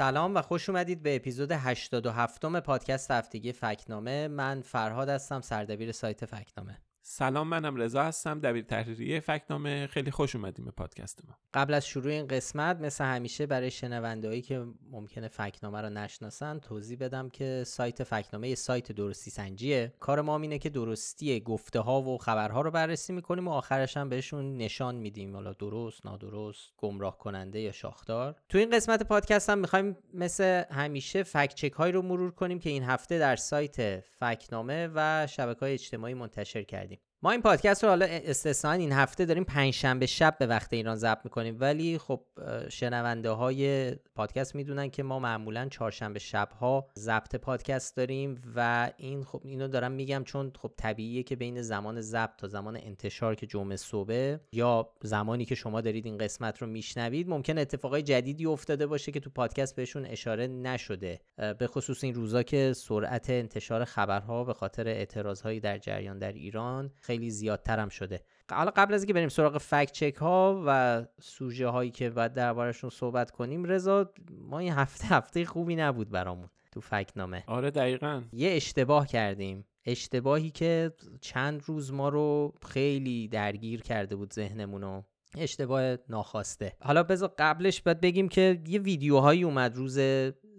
سلام و خوش اومدید به اپیزود 87 م پادکست هفتگی فکنامه. من فرهاد هستم سردبیر سایت فکنامه. سلام منم رضا هستم دبیر تحریریه فکنامه. خیلی خوش اومدیم به پادکست ما. قبل از شروع این قسمت مثل همیشه برای شنوندهایی که ممکنه فکنامه رو نشناسن توضیح بدم که سایت فکنامه یه سایت درستی سنجیه. کار ما اینه که درستی گفته ها و خبرها رو بررسی می‌کنیم و آخرش هم بهشون نشان میدیم. حالا درست نادرست گمراه کننده یا شاخدار. تو این قسمت پادکست هم می‌خوایم مثل همیشه فکت چک هایی رو مرور کنیم که این هفته در سایت فکنامه و شبکه های اجتماعی منتشر کردیم. ما این پادکست رو حالا استثنا این هفته داریم پنجشنبه شب به وقت ایران ضبط می‌کنیم. ولی خب شنونده های پادکست می‌دونن که ما معمولا چهارشنبه شب ها ضبط پادکست داریم و این خب اینو دارم میگم چون خب طبیعیه که بین زمان ضبط تا زمان انتشار که جمعه صبح یا زمانی که شما دارید این قسمت رو میشنوید ممکن اتفاقای جدیدی افتاده باشه که تو پادکست بهشون اشاره نشده. به خصوص این روزا که سرعت انتشار خبرها به خاطر اعتراضهایی در جریان در ایران خیلی زیادتر هم شده. حالا قبل از اینکه بریم سراغ فکت چک ها و سوژه هایی که باید دربارشون صحبت کنیم رضا ما این هفته هفته خوبی نبود برامون تو فکت نامه آره دقیقا. یه اشتباه کردیم. اشتباهی که چند روز ما رو خیلی درگیر کرده بود ذهنمونو اشتباه ناخواسته. حالا بذار قبلش باید بگیم که یه ویدیوهایی اومد روز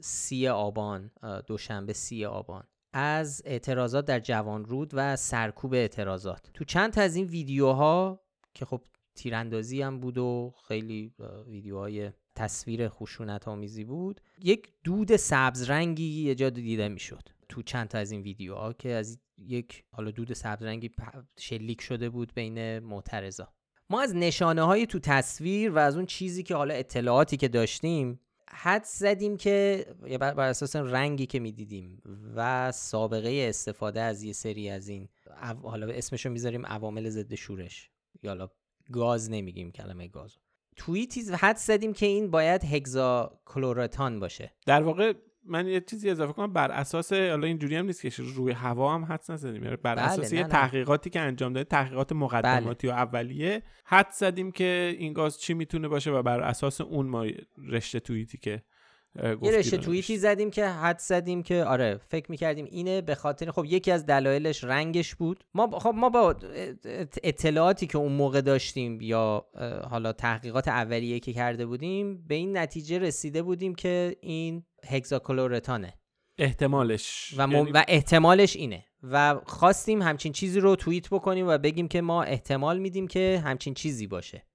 سی آبان دوشنبه سی آبان. از اعتراضات در جوان رود و سرکوب اعتراضات. تو چند تا از این ویدیوها که خب تیراندازی هم بود و خیلی ویدیوهای تصویر خشونت آمیزی بود یک دود سبز رنگی یه جا دیده می‌شد. تو چند تا از این ویدیوها که از یک حالا دود سبز رنگی شلیک شده بود بین معترضا. ما از نشانه های تو تصویر و از اون چیزی که حالا اطلاعاتی که داشتیم حد زدیم که بر اساس رنگی که می‌دیدیم و سابقه استفاده از یه سری از این حالا اسمشو می‌ذاریم عوامل ضد شورش. یا گاز نمیگیم کلمه گاز. توییتی حد زدیم که این باید هگزا کلوراتان باشه. در واقع من یه چیزی اضافه کنم. بر اساس حالا اینجوری هم نیست که روی هوا هم حدس نزدیم یعنی بر بله اساس یه تحقیقاتی که انجام داده تحقیقات مقدماتی بله. و اولیه حد زدیم که این گاز چی می‌تونه باشه و بر اساس اون ما رشته توییتی که یه رشته توییتی زدیم که حد زدیم که آره فکر می‌کردیم اینه به خاطر خب یکی از دلایلش رنگش بود. ما خب ما با اطلاعاتی که اون موقع داشتیم یا حالا تحقیقات اولیه که کرده بودیم به این نتیجه رسیده بودیم که این هگزاکلورتانه احتمالش. و, یعنی... و احتمالش اینه. و خواستیم همچین چیزی رو توییت بکنیم و بگیم که ما احتمال میدیم که همچین چیزی باشه.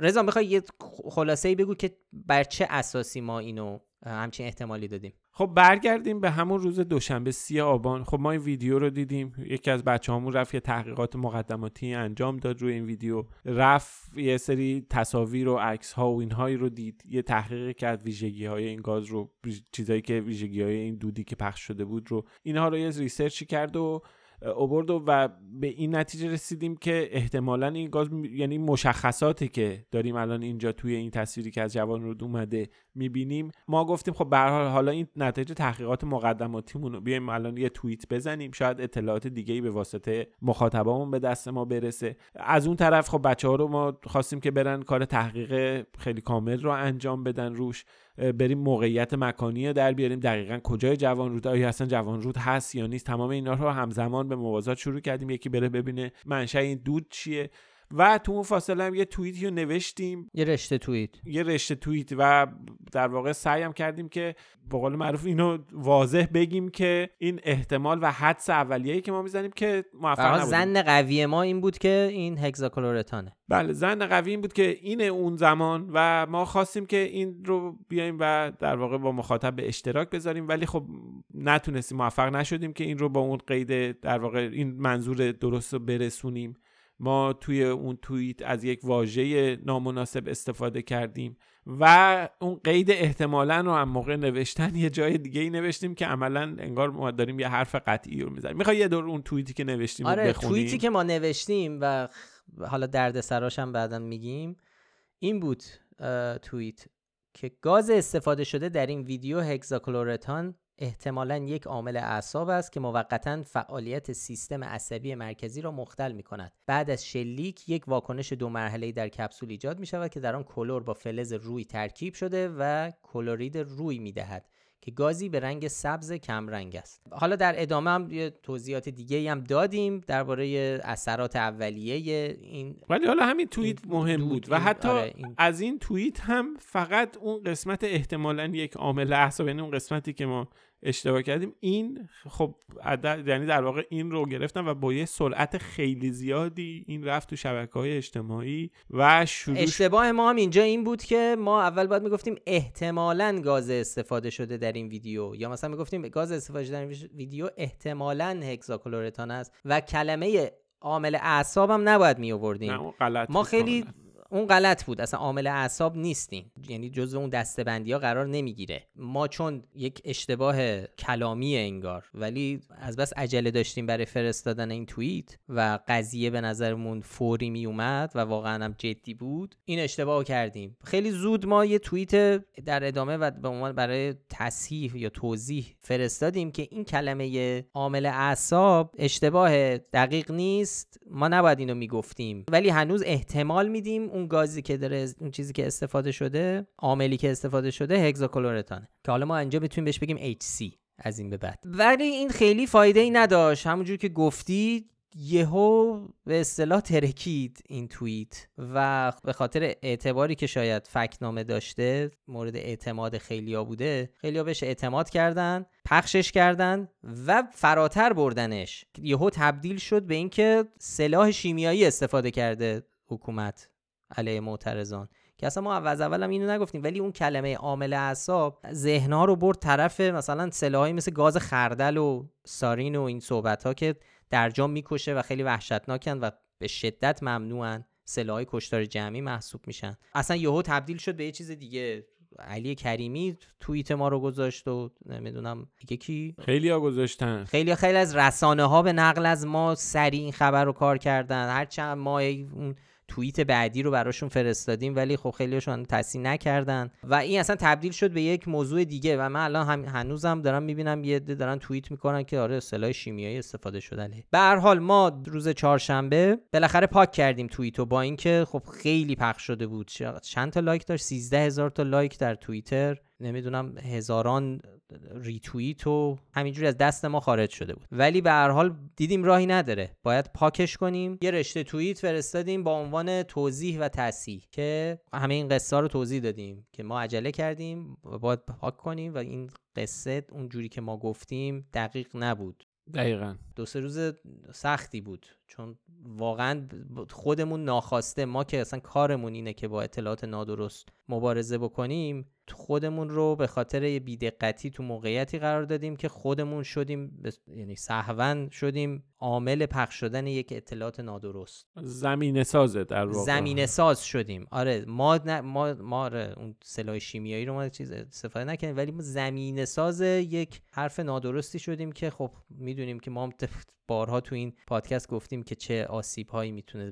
رضا می‌خوای یه خلاصه ای بگو که بر چه اساسی ما اینو همچین احتمالی دادیم. خب برگردیم به همون روز دوشنبه سی آبان. خب ما این ویدیو رو دیدیم. یکی از بچه همون رفت یه تحقیقات مقدماتی انجام داد روی این ویدیو. رفت یه سری تصاویر و عکس ها و اینهایی رو دید. یه تحقیق کرد ویژگی های این گاز رو چیزایی که ویژگی های این دودی که پخش شده بود رو. اینها رو یه ریسرچی کرد و اوورد و به این نتیجه رسیدیم که احتمالا این گاز یعنی مشخصاتی که داریم الان اینجا توی این تصویری که از جوان رود اومده می‌بینیم. ما گفتیم خب به حالا این نتیجه تحقیقات مقدماتیمون رو بیایم الان یه توییت بزنیم. شاید اطلاعات دیگه ای به واسطه مخاطبامون به دست ما برسه. از اون طرف خب بچه ها رو ما خواستیم که برن کار تحقیق خیلی کامل رو انجام بدن روش. بریم موقعیت مکانی در بیاریم. دقیقا کجای جوان رود آیا اصلا جوان رود هست یا نیست؟ تمام اینا رو همزمان به موازات شروع کردیم. یکی بره ببینه منشأ این دود چیه. و تو اون فاصله هم یه توییتی رو نوشتیم. یه رشته توییت. یه رشته توییت و در واقع سعیم کردیم که به قول معروف اینو واضح بگیم که این احتمال و حدس اولیه‌ای که ما می‌زنیم که موفق نبودیم. زن قوی ما این بود که این هگزاکلورتانه بله زن قوی این بود که این اون زمان و ما خواستیم که این رو بیایم و در واقع با مخاطب به اشتراک بذاریم. ولی خب نتونستیم موفق نشدیم که این رو با اون قید در واقع این منظور درست رو برسونیم. ما توی اون توییت از یک واژه نامناسب استفاده کردیم و اون قید احتمالا رو هم موقع نوشتن یه جای دیگه ای نوشتیم که عملا انگار ما داریم یه حرف قطعی رو می‌زنیم. می‌خوای یه دور اون توییتی که نوشتیم آره توییتی که ما نوشتیم و حالا درد سراش هم بعدا میگیم این بود توییت که گاز استفاده شده در این ویدیو هگزاکلورتان احتمالا یک عامل اعصاب است که موقتا فعالیت سیستم عصبی مرکزی را مختل می کند بعد از شلیک یک واکنش دو مرحله‌ای در کپسول ایجاد می شود که در آن کلور با فلز روی ترکیب شده و کلورید روی می دهد که گازی به رنگ سبز کمرنگ است. حالا در ادامه هم یه توضیحات دیگه هم دادیم درباره اثرات اولیه این ولی حالا همین توییت مهم بود و حتی آره، این- از این توییت هم فقط اون قسمت احتمالا یک عامل اعصاب یعنی اون قسمتی که ما اشتباه کردیم. این خب عدد- یعنی در واقع این رو گرفتم و با یه سرعت خیلی زیادی این رفت تو شبکه های اجتماعی و شروع اشتباه ما هم اینجا این بود که ما اول باید می‌گفتیم احتمالا گاز استفاده شده در این ویدیو. یا مثلا می‌گفتیم گاز استفاده شده در این ویدیو احتمالا هکساکلورتان است و کلمه عامل اعصاب هم نباید می آوردیم ما خیلی. اون غلط بود. اصلا عامل اعصاب نیستیم. یعنی جزو اون دستبندی ها قرار نمی‌گیره. ما چون یک اشتباه کلامی انگار ولی از بس عجله داشتیم برای فرستادن این توییت و قضیه به نظرمون فوری می اومد و واقعا هم جدی بود. این اشتباه کردیم. خیلی زود ما یه توییت در ادامه و به عنوان برای تصحیح یا توضیح فرستادیم که این کلمه عامل اعصاب اشتباه دقیق نیست. ما نباید اینو می‌گفتیم. ولی هنوز احتمال میدیم اون گازی که داره اون چیزی که استفاده شده عاملی که استفاده شده هگزاکلورتانه که حالا ما اینجا می‌تونیم بهش بگیم HC از این به بعد. ولی این خیلی فایده ای نداشت. همونجور که گفتی یهو به اصطلاح ترکید این توییت و به خاطر اعتباری که شاید فکنامه داشته مورد اعتماد خیلیا بوده خیلیا بهش اعتماد کردن پخشش کردن و فراتر بردنش. یهو تبدیل شد به اینکه سلاح شیمیایی استفاده کرده حکومت. علیه معترضان. که اصلا ما از اول هم اینو نگفتیم ولی اون کلمه عامل اعصاب ذهنها رو برد طرف مثلا سلاحایی مثل گاز خردل و سارین و این صحبت ها که در جا می‌کشه و خیلی وحشتناکن و به شدت ممنوعن. سلاحهای کشتار جمعی محسوب میشن. اصلا یهو تبدیل شد به یه چیز دیگه. علی کریمی توییت ما رو گذاشت و نمی‌دونم دیگه کی. خیلی ها گذاشتن. خیلی خیلی از رسانه ها به نقل از ما سریع این خبر رو کار کردن. هر چند ما اون توییت بعدی رو براشون فرستادیم ولی خب خیلیشون تصحیح نکردن. و این اصلا تبدیل شد به یک موضوع دیگه و من الان هم هنوزم دارم می‌بینم یه عده دارن توییت می‌کنن که آره سلاح شیمیایی استفاده شده. به هر حال ما روز چهارشنبه بالاخره پاک کردیم توییتو با اینکه خب خیلی پخش شده بود. چند تا like داشت؟ 13 هزار تا like در توییتر. نمی‌دونم هزاران ریتوییت و همینجوری از دست ما خارج شده بود. ولی به هر حال دیدیم راهی نداره. باید پاکش کنیم. یه رشته توییت فرستادیم با عنوان توضیح و تصحیح که همه این قصه رو توضیح دادیم که ما عجله کردیم و باید پاک کنیم و این قصه اونجوری که ما گفتیم دقیق نبود. دقیقا. دو سه روز سختی بود. چون واقعا خودمون ناخواسته ما که اصلا کارمون اینه که با اطلاعات نادرست مبارزه بکنیم خودمون رو به خاطر بیدقتی تو موقعیتی قرار دادیم که خودمون شدیم بس... یعنی سهون شدیم عامل پخش شدن یک اطلاعات نادرست. زمینه سازه در واقع. زمینه ساز شدیم. آره ما نه ما ما آره اون سلاح شیمیایی رو ما چیز استفاده نکنیم ولی ما زمینه ساز یک حرف نادرستی شدیم که خب می‌دونیم که ما بارها تو این پادکست گفتیم که چه آسیب هایی می‌تونه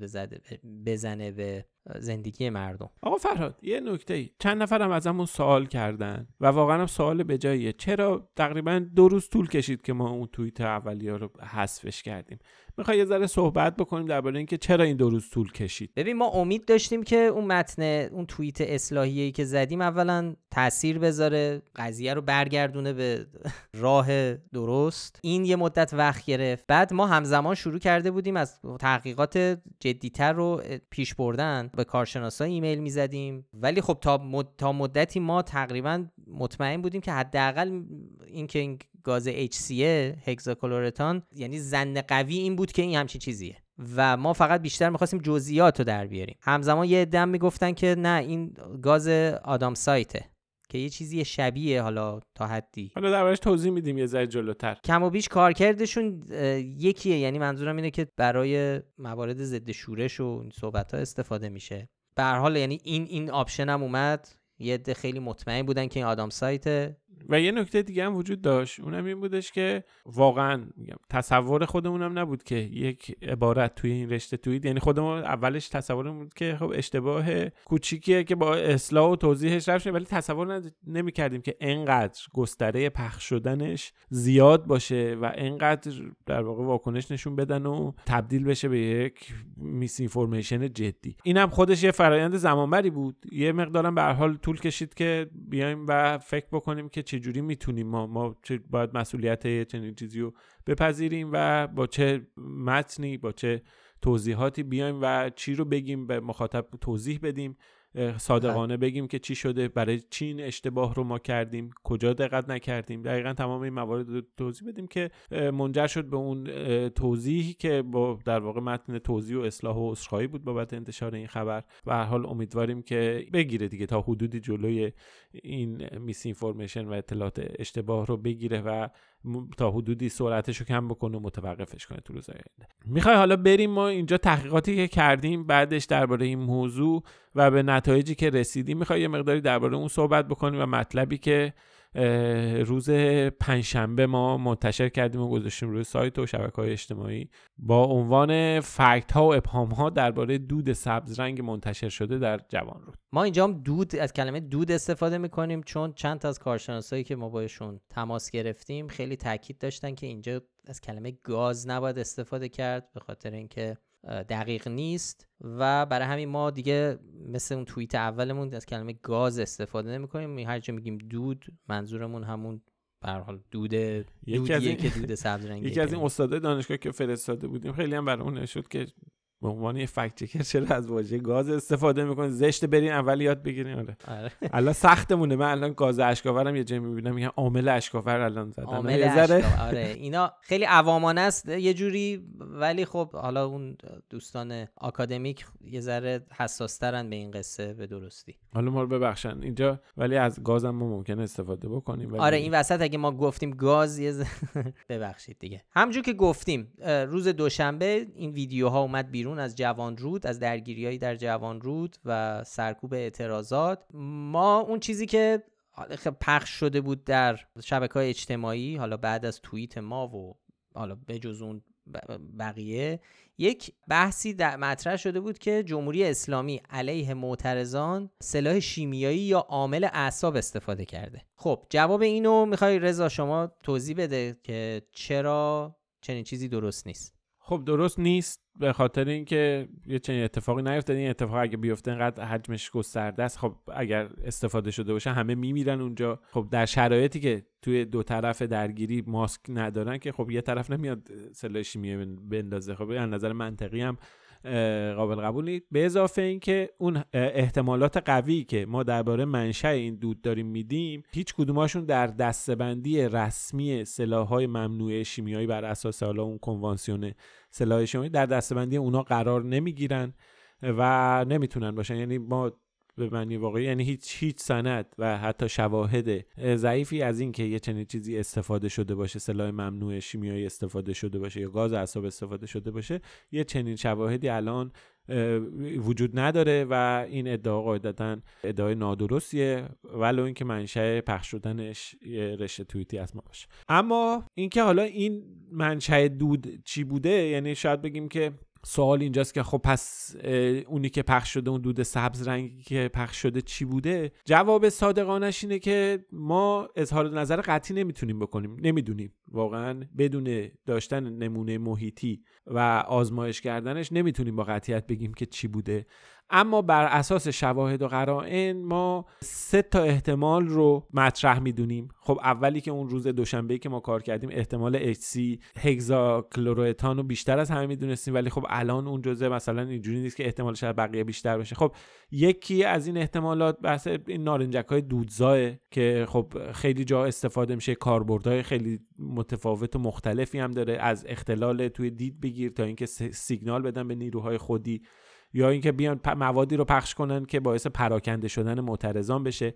بزنه به زندگی مردم. آقا فرهاد یه نکته ای. چند نفرم ازمون سوال کردن و واقعا هم سوال به جاییه. چرا تقریبا دو روز طول کشید که ما اون توییت اولیا رو حذفش کردیم؟ می‌خوای یه ذره صحبت بکنیم درباره اینکه چرا این دو روز طول کشید؟ ببین ما امید داشتیم که اون متن اون توییت اصلاحیه‌ای که زدیم اولا تاثیر بذاره قضیه رو برگردونه به راه درست. این یه مدت وقت گرفت. بعد ما همزمان شروع کرده بودیم از تحقیقات جدیتر رو پیش بردن. به کارشناسا ایمیل می‌زدیم. ولی خب تا, مد... تا مدتی ما تقریبا مطمئن بودیم که حداقل اینکه این گاز HCA هگزاکلورتان یعنی زن قوی این بود که این همچین چیزیه. و ما فقط بیشتر می‌خواستیم جزئیات رو در بیاریم. همزمان یه دم می‌گفتن که نه این گاز آدامسایته که یه چیزی شبیه حالا تا حدی. حالا دربارش توضیح میدیم یه ذره جلوتر. کم و بیش کارکردشون یکیه. یعنی منظورم اینه که برای موارد ضد شورش و این صحبت ها استفاده میشه. به حال یعنی این این option هم اومد. یه عده خیلی مطمئن بودن که این آدامسایته و یه نکته دیگه هم وجود داشت. اونم این بودش که واقعا میگم تصور خودمونم نبود که یک عبارت توی این رشته توییت یعنی خودمون اولش تصورمون بود که خب اشتباه کوچیکیه که با اصلاح و توضیحش رفت ولی تصور نمی کردیم که انقدر گستره پخش شدنش زیاد باشه و انقدر در واقع واکنش نشون بدن و تبدیل بشه به یک میس اینفورمیشن جدی. اینم خودش یه فرایند زمانبری بود. یه مقدارم به حال طول کشید که بیایم و فکر بکنیم که چجوری می‌تونیم ما ما باید مسئولیت چنین چیزی رو بپذیریم و با چه متنی با چه توضیحاتی بیایم و چی رو بگیم به مخاطب توضیح بدیم. صادقانه بگیم که چی شده برای چین اشتباه رو ما کردیم کجا دقت نکردیم. دقیقا تمام این موارد رو توضیح بدیم که منجر شد به اون توضیحی که با در واقع متن توضیح و اصلاح و عذرخواهی بود بابت انتشار این خبر. و هر حال امیدواریم که بگیره دیگه تا حدودی جلوی این میس و اطلاعات اشتباه رو بگیره و تا حدودی سرعتش رو کم بکنه و متوقفش کنه تو روزهای آینده. می‌خوای حالا بریم ما اینجا تحقیقاتی که کردیم بعدش درباره این موضوع و به نتایجی که رسیدیم می‌خوای یه مقداری درباره اون صحبت بکنیم و مطلبی که روز پنجشنبه ما منتشر کردیم و گذاشتیم روی سایت و شبکه های اجتماعی. با عنوان فکت ها و ابهام ها درباره دود سبز رنگ منتشر شده در جوان رود. ما اینجا هم دود از کلمه دود استفاده می‌کنیم چون چند تا از کارشناسایی که ما باشون تماس گرفتیم خیلی تاکید داشتن که اینجا از کلمه گاز نباید استفاده کرد به خاطر اینکه دقیق نیست و برای همین ما دیگه مثل اون توییت اولمون از کلمه گاز استفاده نمی کنیم هر جا میگیم دود منظورمون همون به حال دود یکی از این... که دود سبز رنگی یکی از این استادای دانشگاه که فرستاده بودیم. خیلی هم برامون نشد که به عنوان یه فکت چکر چرا از واژه گاز استفاده می‌کنید زشت برین اول یاد بگیرین. آره, آره. الان سختمونه. من الان گاز اشکاورم یه جایی می‌بینم میگن عامل اشکاور الان زدن عامل آره. اینا خیلی عوامانه است یه جوری ولی خب حالا اون دوستان آکادمیک یه ذره حساس ترن به این قصه به درستی. حالا ما رو ببخشن. اینجا ولی از گازم ما ممکن استفاده بکنیم آره این وسط اگه ما گفتیم گاز یه ز... ببخشید دیگه. همونجور که گفتیم روز دوشنبه این ویدیوها اومد بیرون. از جوان رود از درگیریایی در جوان رود و سرکوب اعتراضات. ما اون چیزی که پخش شده بود در شبکه های اجتماعی حالا بعد از توییت ما و حالا بجز اون بقیه یک بحثی در مطرح شده بود که جمهوری اسلامی علیه معترضان سلاح شیمیایی یا عامل اعصاب استفاده کرده. خب جواب اینو می‌خوای رضا شما توضیح بده که چرا چنین چیزی درست نیست. خب درست نیست به خاطر اینکه یه چنین اتفاقی نیفتاد این اتفاق اگه بیفته اینقدر حجمش گسترده است. خب اگر استفاده شده باشه همه میمیرن اونجا. خب در شرایطی که توی دو طرف درگیری ماسک ندارن که خب یه طرف نمیاد سلاح شیمیایی بندازه. خب از نظر منطقی هم قابل قبول به اضافه اینکه اون احتمالات قوی که ما درباره منشأ این دود داریم میدیم هیچ کدوماشون در دستبندی رسمی سلاح‌های ممنوعه شیمیایی بر اساس حالا اون کنوانسیون سلاح شیمیایی در دستبندی اونا قرار نمی‌گیرن و نمی‌تونن باشن. یعنی ما به معنی واقعی. یعنی هیچ هیچ سند و حتی شواهد ضعیفی از این که یه چنین چیزی استفاده شده باشه سلاح ممنوع شیمیایی استفاده شده باشه یا گاز اعصاب استفاده شده باشه یه چنین شواهدی الان وجود نداره و این ادعا قاعدتا ادعای نادرستیه ولو اینکه منشأ پخش شدنش یه رشته توییتی از ما باشه. اما اینکه حالا این منشأ دود چی بوده یعنی شاید بگیم که سوال اینجاست که خب پس اونی که پخش شده اون دود سبز رنگی که پخش شده چی بوده؟ جواب صادقانش اینه که ما اظهار نظر قطعی نمی‌تونیم بکنیم نمی‌دونیم. واقعا بدون داشتن نمونه محیطی و آزمایش کردنش نمی‌تونیم با قطعیت بگیم که چی بوده. اما بر اساس شواهد و قرائن ما سه تا احتمال رو مطرح می‌دونیم. خب اولی که اون روز دوشنبه که ما کار کردیم احتمال HC هگزا کلوروتان رو بیشتر از همه می‌دونستیم ولی خب الان اون جزء مثلا اینجوری نیست که احتمال شاید بقیه بیشتر باشه. خب یکی از این احتمالات بحث این نارنجک های دودزاه که خب خیلی جا استفاده میشه کاربردهای خیلی متفاوت و مختلفی هم داره. از اختلال توی دید بگیر تا اینکه سیگنال بدن به نیروهای خودی. یا اینکه بیان موادی رو پخش کنن که باعث پراکنده شدن معترضان بشه.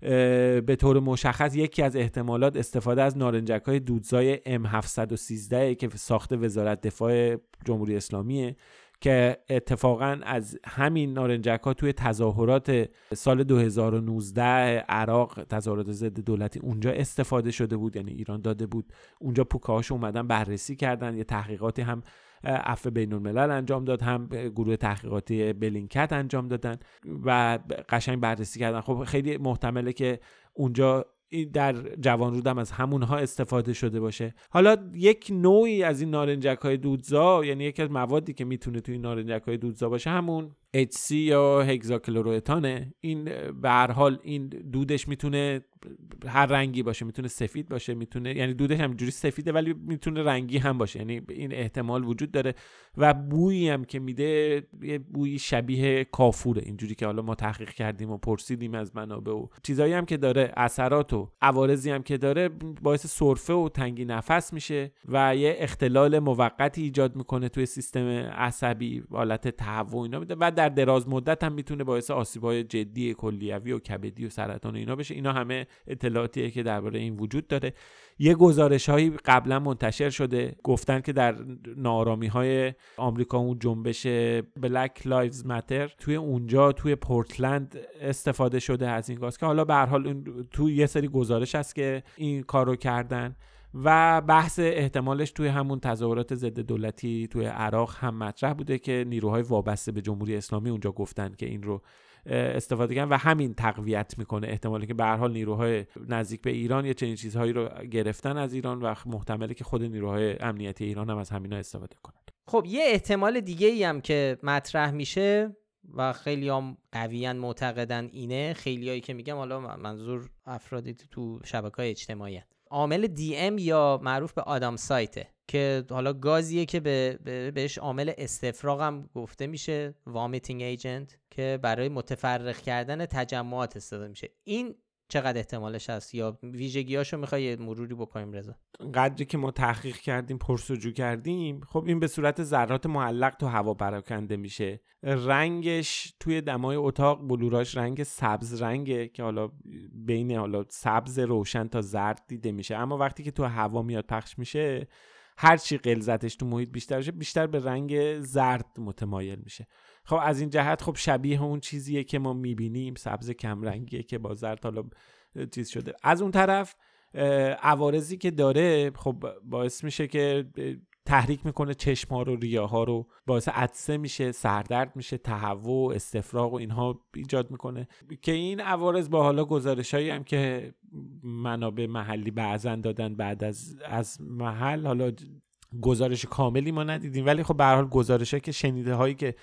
به طور مشخص یکی از احتمالات استفاده از نارنجک های دودزای M713 که ساخت وزارت دفاع جمهوری اسلامیه که اتفاقا از همین نارنجک ها توی تظاهرات سال 2019 عراق تظاهرات ضد دولتی اونجا استفاده شده بود یعنی ایران داده بود. اونجا پوکاهاش اومدن بررسی کردن یه تحقیقاتی هم عفو بین الملل انجام داد هم گروه تحقیقاتی بلینکت انجام دادن و قشنگ بررسی کردن. خب خیلی محتمله که اونجا در جوان رودم از همونها استفاده شده باشه. حالا یک نوعی از این نارنجک های دودزا یعنی یکی از موادی که می‌تونه توی نارنجک های دودزا باشه همون HC یا هگزاکلوروتانه این به هر حال این دودش می‌تونه هر رنگی باشه می‌تونه سفید باشه می‌تونه یعنی دودش همینجوری سفیده ولی می‌تونه رنگی هم باشه. یعنی این احتمال وجود داره و بویی هم که میده یه بویی شبیه کافوره. اینجوری که حالا ما تحقیق کردیم و پرسیدیم از منابع و چیزایی هم که داره اثرات و عوارضی هم که داره باعث سرفه و تنگی نفس میشه و یه اختلال موقتی ایجاد می‌کنه توی سیستم عصبی حالت تهوع اینا. میده و در دراز مدت هم می‌تونه باعث آسیب‌های جدی کلیوی و کبدی و سرطان و اینا بشه. اینا همه اطلاعاتیه که درباره این وجود داره. یه گزارش هایی قبلا منتشر شده. گفتن که در ناآرامی های آمریکا اون جنبش Black Lives Matter توی اونجا توی پورتلند استفاده شده از این گاز که حالا به هر حال توی یه سری گزارش هست که این کارو کردن. و بحث احتمالش توی همون تظاهرات ضد دولتی توی عراق هم مطرح بوده که نیروهای وابسته به جمهوری اسلامی اونجا گفتن که این رو استفاده کردن و همین تقویت می‌کنه. احتمالی که به حال نیروهای نزدیک به ایران یا چنین چیزهایی رو گرفتن از ایران و محتمله که خود نیروهای امنیتی ایران هم از همینا استفاده کنند خب یه احتمال دیگه ای هم که مطرح میشه و خیلی هم قویا معتقدن اینه خیلیایی که میگم حالا منظور افرادی تو شبکه های اجتماعی عامل دی ام یا معروف به آدام سایته که حالا گازیه که به بهش عامل استفراغ هم گفته میشه وامیتینگ ایجنت که برای متفرق کردن تجمعات استفاده میشه. این چقدر احتمالش هست؟ یا ویژگیاشو می‌خوای مروری بکنیم رضا؟ قدری که ما تحقیق کردیم پرسجو کردیم خب این به صورت ذرات معلق تو هوا پراکنده میشه. رنگش توی دمای اتاق بلوراش رنگ سبز رنگه که حالا بین حالا سبز روشن تا زرد دیده میشه. اما وقتی که تو هوا میاد پخش میشه هر چی غلظتش تو محیط بیشتر بشه بیشتر به رنگ زرد متمایل میشه. خب از این جهت خب شبیه اون چیزیه که ما می‌بینیم. سبز کمرنگیه که با زرد حالا چیز شده. از اون طرف عوارضی که داره خب باعث میشه که تحریک می‌کنه چشما رو ریاها رو. باعث عدسه میشه سردرد میشه تهوع استفراغ و اینها ایجاد می‌کنه. که این عوارض با حالا گزارش هایی هم که منابع محلی بعضا دادن بعد از از محل حالا گزارش کاملی ما ندیدیم. ولی خب به هر حال گزارش که شنیده هایی که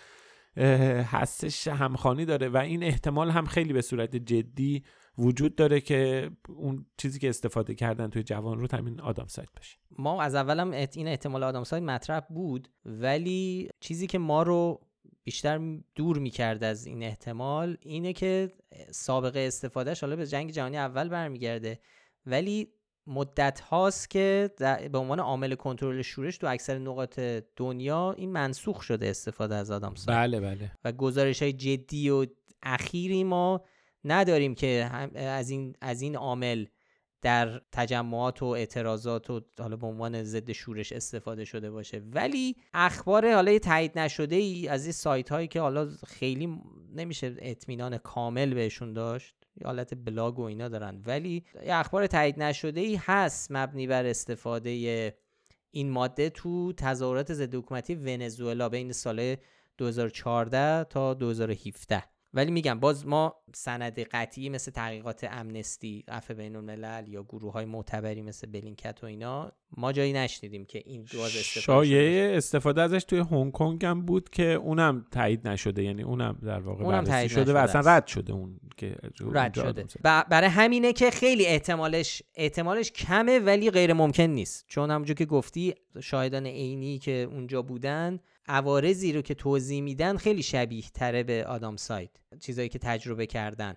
هستش همخانی داره و این احتمال هم خیلی به صورت جدی وجود داره که اون چیزی که استفاده کردن توی جوان رو همین آدم سایت باشه ما از اولم این احتمال آدم سایت مطرح بود ولی چیزی که ما رو بیشتر دور می‌کرد از این احتمال اینه که سابقه استفادهش حالا به جنگ جهانی اول برمیگرده. ولی مدت هاست که به عنوان عامل کنترل شورش تو اکثر نقاط دنیا این منسوخ شده استفاده از آدم سایت بله بله. و گزارش های جدی و اخیری ما نداریم که از این از این عامل در تجمعات و اعتراضات و حالا به عنوان ضد شورش استفاده شده باشه. ولی اخبار حالا تایید نشده ای از این سایت هایی که حالا خیلی نمیشه اطمینان کامل بهشون داشت. حالت بلاگ و اینا دارن. ولی یه اخبار تایید نشده ای هست مبنی بر استفاده این ماده تو تظاهرات ضد حکومتی ونزوئلا بین سال 2014 تا 2017 ولی میگم باز ما سند قطعی مثل تحقیقات امنستی عفو بین الملل یا گروه های معتبری مثل بلینکت و اینا ما جایی نشنیدیم که این گاز استفاده شایعه استفاده ازش توی هنگ کنگ هم بود که اونم تایید نشده یعنی اونم در واقع اونم تایید شده و اصلا رد شده اون که رد شده. برای همینه که خیلی احتمالش احتمالش کمه ولی غیر ممکن نیست. چون همونجور که گفتی شاهدان عینی که اونجا بودن عوارضی رو که توضیح میدن خیلی شبیه تره به آدام سایت چیزایی که تجربه کردن.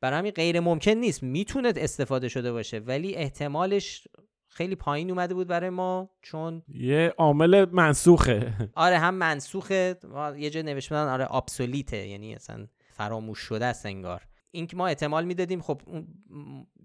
برای همین غیر ممکن نیست می‌تونه استفاده شده باشه ولی احتمالش خیلی پایین اومده بود برای ما چون یه عامل منسوخه. آره هم منسوخه یه جای نوشته آره ابسولیته یعنی اصلا فراموش شده است انگار. این که ما احتمال می‌دادیم خب اون,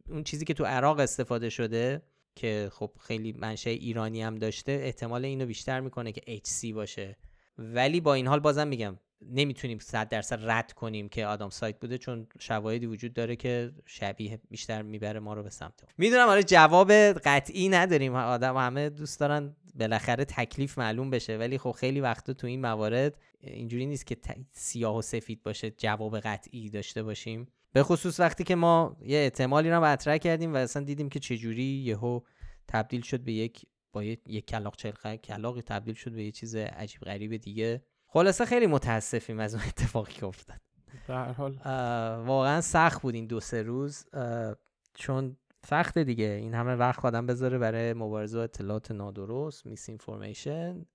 اون چیزی که تو عراق استفاده شده که خب خیلی منشه ایرانی هم داشته احتمال اینو بیشتر می‌کنه که HC باشه. ولی با این حال بازم میگم نمی‌تونیم صد درصد رد کنیم که آدم سایت بوده چون شواهدی وجود داره که شبیه بیشتر می‌بره ما رو به سمت می‌دونم آره جواب قطعی نداریم. آدم همه دوست دارن بالاخره تکلیف معلوم بشه ولی خب خیلی وقتا تو این موارد اینجوری نیست که سیاه و سفید باشه جواب قطعی داشته باشیم. به خصوص وقتی که ما یه احتمالی رو مطرح کردیم و اصلا دیدیم که چجوری یهو تبدیل شد به یک با یک کلاق چلقه کلاقی تبدیل شد به یه چیز عجیب غریب دیگه. خلاصه خیلی متاسفیم از اون اتفاقی که افتاد. در حال. واقعا سخت بود این دو سه روز چون سخت دیگه. این همه وقت آدم بذاره برای مبارزه اطلاعات نادرست میس اینفورمیشن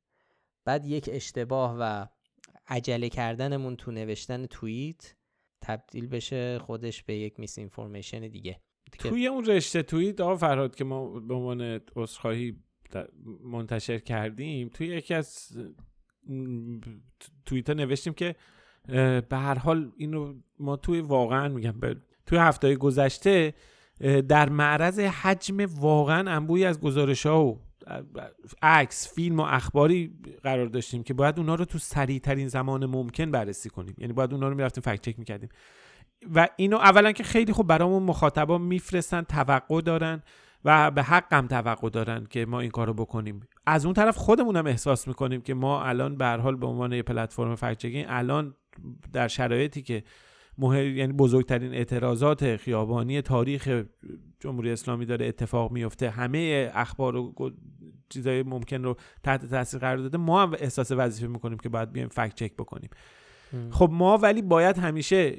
بعد یک اشتباه و عجله کردنمون تو نوشتن توییت. تبدیل بشه خودش به یک میس اینفورمیشن دیگه توی اون رشته توییت آقا فرهاد که ما به عنوان عذرخواهی منتشر کردیم توی یکی از توییتر نوشتیم که به هر حال اینو ما توی واقعا میگم توی هفته گذشته در معرض حجم واقعا انبوی از گزارش ها و عکس فیلم و اخباری قرار داشتیم که باید اونا رو تو سریع ترین زمان ممکن بررسی کنیم. یعنی باید اونا رو می‌رفتیم فکت چک می‌کردیم. و اینو اولا که خیلی خوب برامون مخاطبا میفرستن توقع دارن و به حقم توقع دارن که ما این کارو بکنیم. از اون طرف خودمونم احساس می‌کنیم که ما الان به حال به عنوان یه پلتفرم فکت الان در شرایطی که مهم یعنی بزرگترین اعتراضات خیابانی تاریخ جمهوری اسلامی داره اتفاق میفته. همه اخبار و چیزای ممکن رو تحت تاثیر قرار داده. ما هم احساس وظیفه می‌کنیم که باید بیایم فکت چک بکنیم. خب ما ولی باید همیشه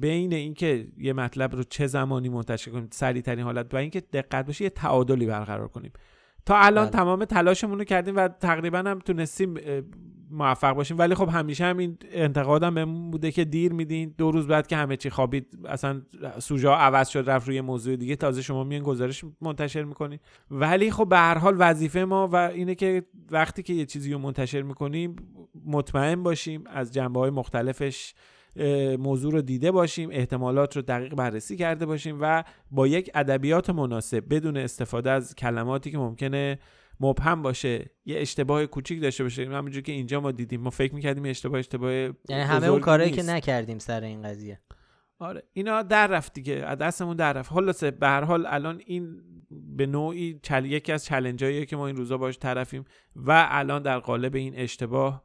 بین اینکه یه مطلب رو چه زمانی منتشر کنیم سریع ترین حالت و اینکه دقت باشه یه تعادلی برقرار کنیم. تا الان بله. تمام تلاشمون رو کردیم و تقریبا هم تونستیم موفق باشیم. ولی خب همیشه هم این انتقادم بهمون بوده که دیر میدین. دو روز بعد که همه چی خوابید اصلا سوژه عوض شد رفت روی موضوع دیگه. تازه شما میان گزارش منتشر می‌کنید ولی خب به هر حال وظیفه ما و اینه که وقتی که یه چیزی رو منتشر می‌کنیم مطمئن باشیم از جنبه های مختلفش موضوع رو دیده باشیم احتمالات رو دقیق بررسی کرده باشیم و با یک ادبیات مناسب بدون استفاده از کلماتی که ممکنه مبهم باشه یه اشتباه کوچیک داشته باشه. همونجوری که اینجا ما دیدیم ما فکر می‌کردیم اشتباه اشتباه یعنی همه اون کارهایی که نکردیم سر این قضیه. آره اینا در رفت دیگه. دستمون در رفت. خلاصه به هر حال الان این به نوعی چل... یکی از چلنجاییه که ما این روزا باش طرفیم و الان در قالب این اشتباه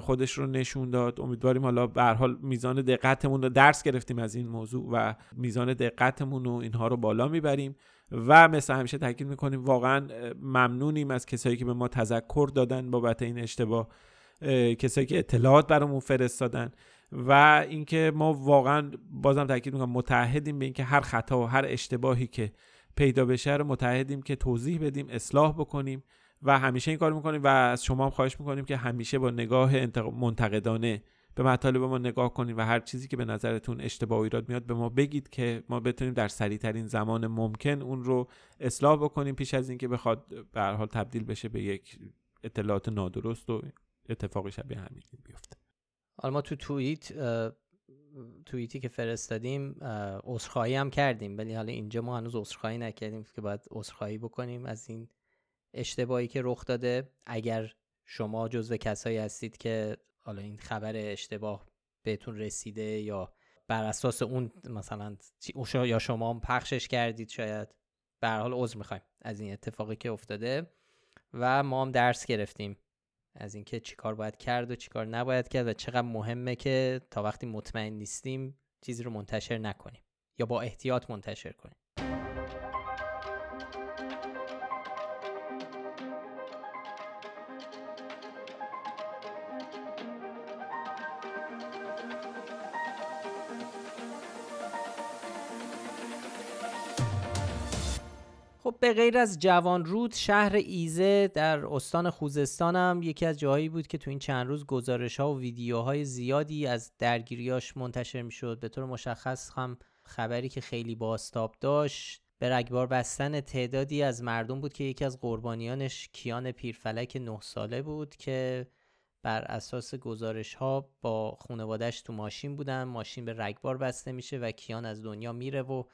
خودش رو نشون داد. امیدواریم حالا به هر حال میزان دقتمون رو درس گرفتیم از این موضوع و میزان دقتمون و اینها رو بالا می‌بریم. و مثل همیشه تاکید می‌کنیم واقعا ممنونیم از کسایی که به ما تذکر دادن بابت این اشتباه کسایی که اطلاعات برامون فرستادن و اینکه ما واقعا بازم تاکید می‌کنم متحدیم به اینکه هر خطا و هر اشتباهی که پیدا بشه رو متحدیم که توضیح بدیم اصلاح بکنیم و همیشه این کار می‌کنیم و از شما هم خواهش می‌کنیم که همیشه با نگاه منتقدانه به مطالب ما نگاه کنید و هر چیزی که به نظرتون اشتباه ایراد میاد به ما بگید که ما بتونیم در سریع ترین زمان ممکن اون رو اصلاح بکنیم پیش از اینکه بخواد به هر حال تبدیل بشه به یک اطلاعات نادرست و اتفاقی شبیه همین بیفته. حالا ما تو توییت توییتی که فرستادیم عذرخواهی هم کردیم ولی حالا اینجا ما هنوز عذرخواهی نکردیم که باید عذرخواهی بکنیم از این اشتباهی که رخ داده. اگر شما جزو کسایی هستید که حالا این خبر اشتباه بهتون رسیده یا بر اساس اون مثلا یا شما هم پخشش کردید شاید؟ به حال عذر می‌خوایم از این اتفاقی که افتاده و ما هم درس گرفتیم از اینکه چیکار باید کرد و چیکار نباید کرد و چقدر مهمه که تا وقتی مطمئن نیستیم چیزی رو منتشر نکنیم یا با احتیاط منتشر کنیم. به غیر از جوان رود شهر ایزه در استان خوزستان هم یکی از جاهایی بود که تو این چند روز گزارش ها و ویدیوهای زیادی از درگیریاش منتشر می شد به طور مشخص هم خبری که خیلی باستاب داشت به رگبار بستن تعدادی از مردم بود که یکی از قربانیانش کیان پیرفلک نه ساله بود که بر اساس گزارش ها با خانوادش تو ماشین بودن. ماشین به رگبار بسته میشه و کیان از دنیا میره و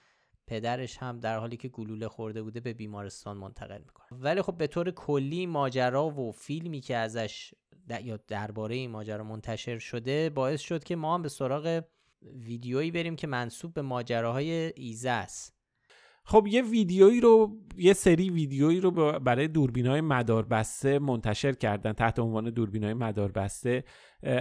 پدرش هم در حالی که گلوله خورده بوده به بیمارستان منتقل می‌کنه. ولی خب به طور کلی ماجرا و فیلمی که ازش یا درباره این ماجرا منتشر شده باعث شد که ما هم به سراغ ویدیویی بریم که منصوب به ماجراهای ایزه است. خب یه ویدیویی رو یه سری ویدیویی رو برای دوربینای مداربسته منتشر کردن تحت عنوان دوربینای مداربسته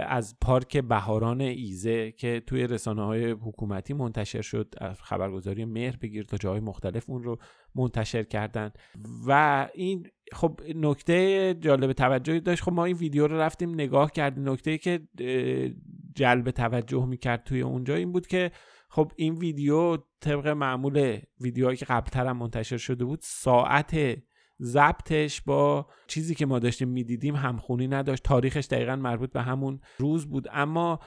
از پارک بهاران ایزه که توی رسانه های حکومتی منتشر شد. خبرگزاری مهر بگیر تا جاهای مختلف اون رو منتشر کردن. و این خب نکته جالب توجهی داشت. خب ما این ویدیو رو رفتیم نگاه کردیم. نکته که جلب توجه می‌کرد توی اونجا این بود که خب این ویدیو طبق معمول ویدیوهایی که قبلتر هم منتشر شده بود ساعت ضبطش با چیزی که ما داشتیم می‌دیدیم همخونی نداشت. تاریخش دقیقا مربوط به همون روز بود. اما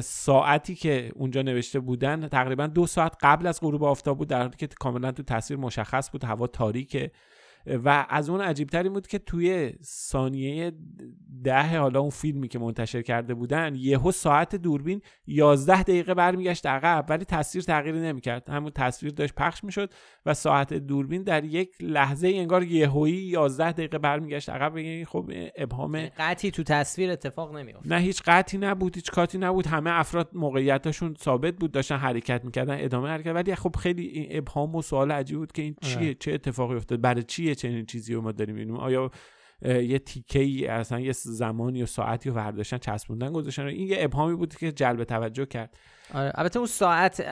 ساعتی که اونجا نوشته بودن تقریبا دو ساعت قبل از غروب آفتاب بود در حالی که کاملا تو تصویر مشخص بود. هوا تاریکه. و از اون عجیبتری بود که توی ثانیه ده حالا اون فیلمی که منتشر کرده بودن یهو ساعت دوربین 11 دقیقه برمیگشت عقب ولی تصویر تغییری نمی‌کرد. همون تصویر داشت پخش می‌شد و ساعت دوربین در یک لحظه انگار یهویی 11 دقیقه برمیگشت عقب. بگین خب ابهام یعنی قطعی تو تصویر اتفاق نمیافت نه هیچ قطعی نبود هیچ کاتی نبود. همه افراد موقعیتشون ثابت بود داشتن حرکت می‌کردن ادامه حرکت. ولی خب خیلی ابهام و سوال عجیب بود که این چیه؟ چه اتفاقی افتاد؟ برای چیه چنین چیزی رو ما داریم می‌بینیم. آیا یه تیکه ای اصلا یه زمانی و ساعتی رو برداشتن چسبوندن گذاشتن؟ این یه ابهامی بود که جلب توجه کرد. آره البته اون ساعت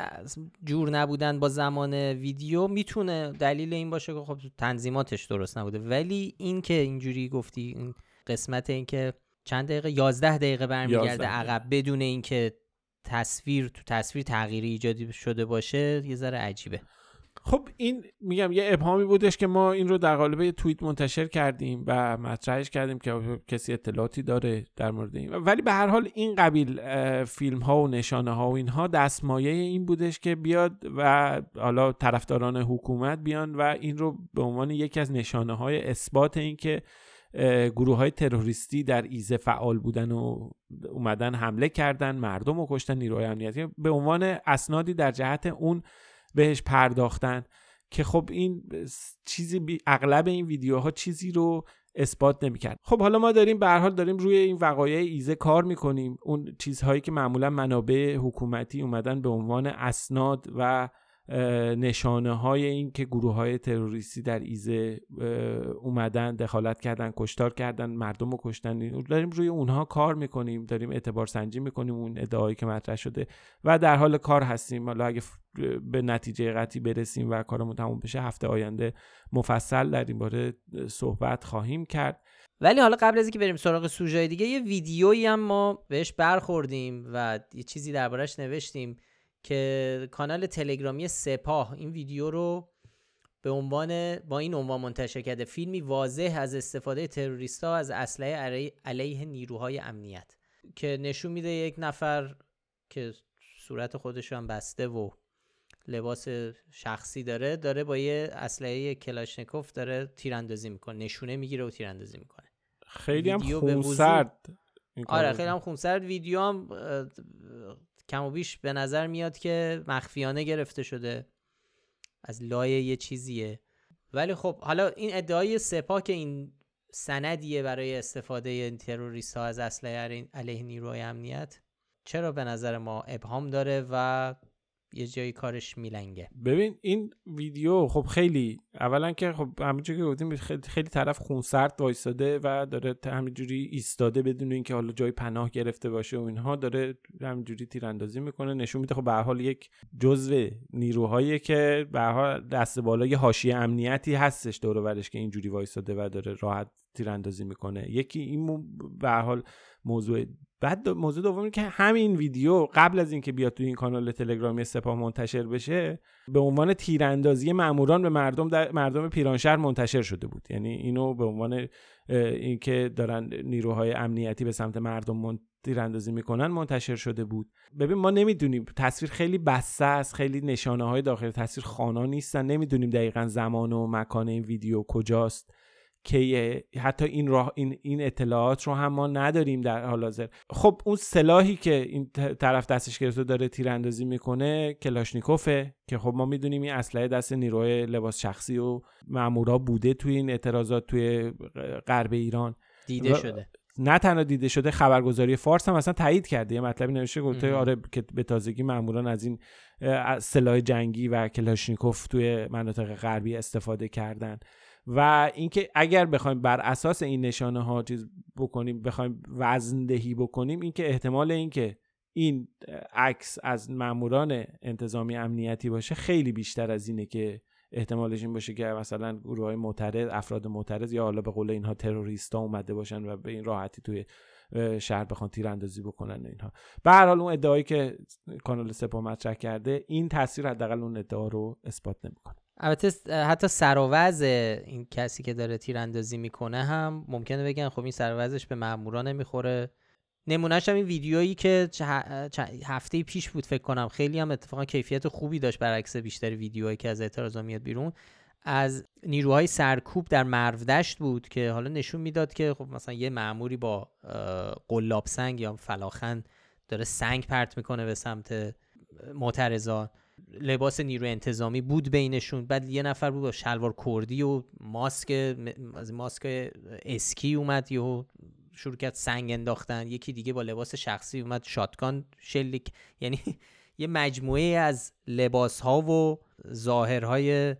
جور نبودن با زمان ویدیو می‌تونه دلیل این باشه که خب تنظیماتش درست نبوده. ولی این که اینجوری گفتی این قسمت این که چند دقیقه 11 دقیقه برمیگرده عقب بدون اینکه تصویر تو تصویر تغییری ایجادی شده باشه یه ذره عجیبه. خب این میگم یه ابهامی بودش که ما این رو در قالب توییت منتشر کردیم و مطرحش کردیم که کسی اطلاعاتی داره در مورد این. ولی به هر حال این قبیل فیلم ها و نشانه ها و اینها دستمایه این بودش که بیاد و حالا طرفداران حکومت بیان و این رو به عنوان یکی از نشانه های اثبات این که گروه های تروریستی در ایزه فعال بودن و اومدن حمله کردن مردم و کشتن نیروهای امنیتی به عنوان اسنادی در جهت اون بهش پرداختن که خب این چیزی بی اغلب این ویدیوها چیزی رو اثبات نمی‌کرد. خب حالا ما داریم به حال داریم روی این وقایع ایزه کار می‌کنیم. اون چیزهایی که معمولا منابع حکومتی اومدن به عنوان اسناد و نشانه های این که گروه های تروریستی در ایزه اومدن دخالت کردن کشتار کردن مردم رو کشتن داریم روی اونها کار می‌کنیم داریم اعتبار سنجی می‌کنیم اون ادعایی که مطرح شده و در حال کار هستیم. حالا اگه به نتیجه قطعی برسیم و کارمون تموم بشه هفته آینده مفصل در این باره صحبت خواهیم کرد. ولی حالا قبل از اینکه بریم سراغ سوژه دیگه یه ویدیویی هم ما بهش برخوردیم و یه چیزی دربارش نوشتیم. که کانال تلگرامی سپاه این ویدیو رو به عنوان با این عنوان منتشر کرده فیلمی واضح از استفاده تروریستا از اسلحه علیه نیروهای امنیت که نشون میده یک نفر که صورت خودش هم بسته و لباس شخصی داره داره با یه اسلحه کلاشنکوف داره تیراندازی می‌کنه نشونه می‌گیره و تیراندازی می‌کنه. خیلی هم خونسرد آره خیلی هم خونسرد. ویدیو هم کم و بیش به نظر میاد که مخفیانه گرفته شده. از لایه یه چیزیه. ولی خب حالا این ادعای سپاه که این سندیه برای استفاده این تروریست ها از اسلحه علیه نیروی امنیت چرا به نظر ما ابهام داره و یه جایی کارش میلنگه. ببین این ویدیو خب خیلی اولا که خب همینجوری که گفتیم خیلی, طرف خونسرد وایستاده و داره همینجوری ایستاده بدون اینکه حالا جای پناه گرفته باشه و اینها داره همینجوری تیراندازی می‌کنه. نشون میده خب به حال یک جزء نیروهایی که به حال دست بالای حاشیه امنیتی هستش دور که اینجوری وایستاده و داره راحت تیراندازی می‌کنه. یکی این به حال موضوع. بعد موضوع دومی که همین ویدیو قبل از اینکه بیاد توی این کانال تلگرامی سپاه منتشر بشه به عنوان تیراندازی ماموران به مردم در مردم پیرانشهر منتشر شده بود. یعنی اینو به عنوان اینکه دارن نیروهای امنیتی به سمت مردم تیراندازی می‌کنن منتشر شده بود. ببین ما نمی‌دونیم. تصویر خیلی بسته است خیلی نشانه های داخل تصویر خانا نیستن. نمی‌دونیم دقیقا زمان و مکان این ویدیو کجاست. که حتی این راه این, این اطلاعات رو هم ما نداریم در حال حاضر. خب اون سلاحی که این طرف دستش گرفته داره تیراندازی می‌کنه کلاشنیکوفه که خب ما می‌دونیم این اسلحه دست نیروی لباس شخصی و مامورا بوده توی این اعتراضات توی غرب ایران. دیده شده. نه تنها دیده شده خبرگزاری فارس هم اصلا تایید کرده. یه مطلبی نوشته گفته آره که به تازگی ماموران از این سلاح جنگی و کلاشنیکوف توی مناطق غربی استفاده کردن. و اینکه اگر بخوایم بر اساس این نشانه ها چیز بکنیم بخوایم وزن دهی بکنیم اینکه احتمال اینکه این عکس از ماموران انتظامی امنیتی باشه خیلی بیشتر از اینه که احتمالش این باشه که مثلا گروه های معترض افراد معترض یا حالا به قول اینها تروریستا اومده باشن و به این راحتی توی شهر بخوان تیراندازی بکنن اینها. به هر حال اون ادعایی که کانال سپاه مطرح کرده این تاثیر حداقل اون ادعا رو اثبات نمی‌کنه. البته حتی سر این کسی که داره تیراندازی می‌کنه هم ممکنه بگن خب این سر به مامورا نمی‌خوره. نمونهش هم این ویدیویی که هفته پیش بود فکر کنم. خیلی هم اتفاقا کیفیت خوبی داشت برعکس بیشتر ویدیوهایی که از اعتراضا میاد بیرون. از نیروهای سرکوب در مرودشت بود که حالا نشون می‌داد که خب مثلا یه معموری با قلاب سنگ یا فلاخن داره سنگ پرت می‌کنه به سمت معترضان. لباس نیروی انتظامی بود بینشون. بعد یه نفر بود با شلوار کردی و ماسک از ماسک اسکی اومد یهو شروع کرد سنگ انداختن. یکی دیگه با لباس شخصی اومد شاتگان شلیک. یعنی یه مجموعه از لباس ها و ظاهرهای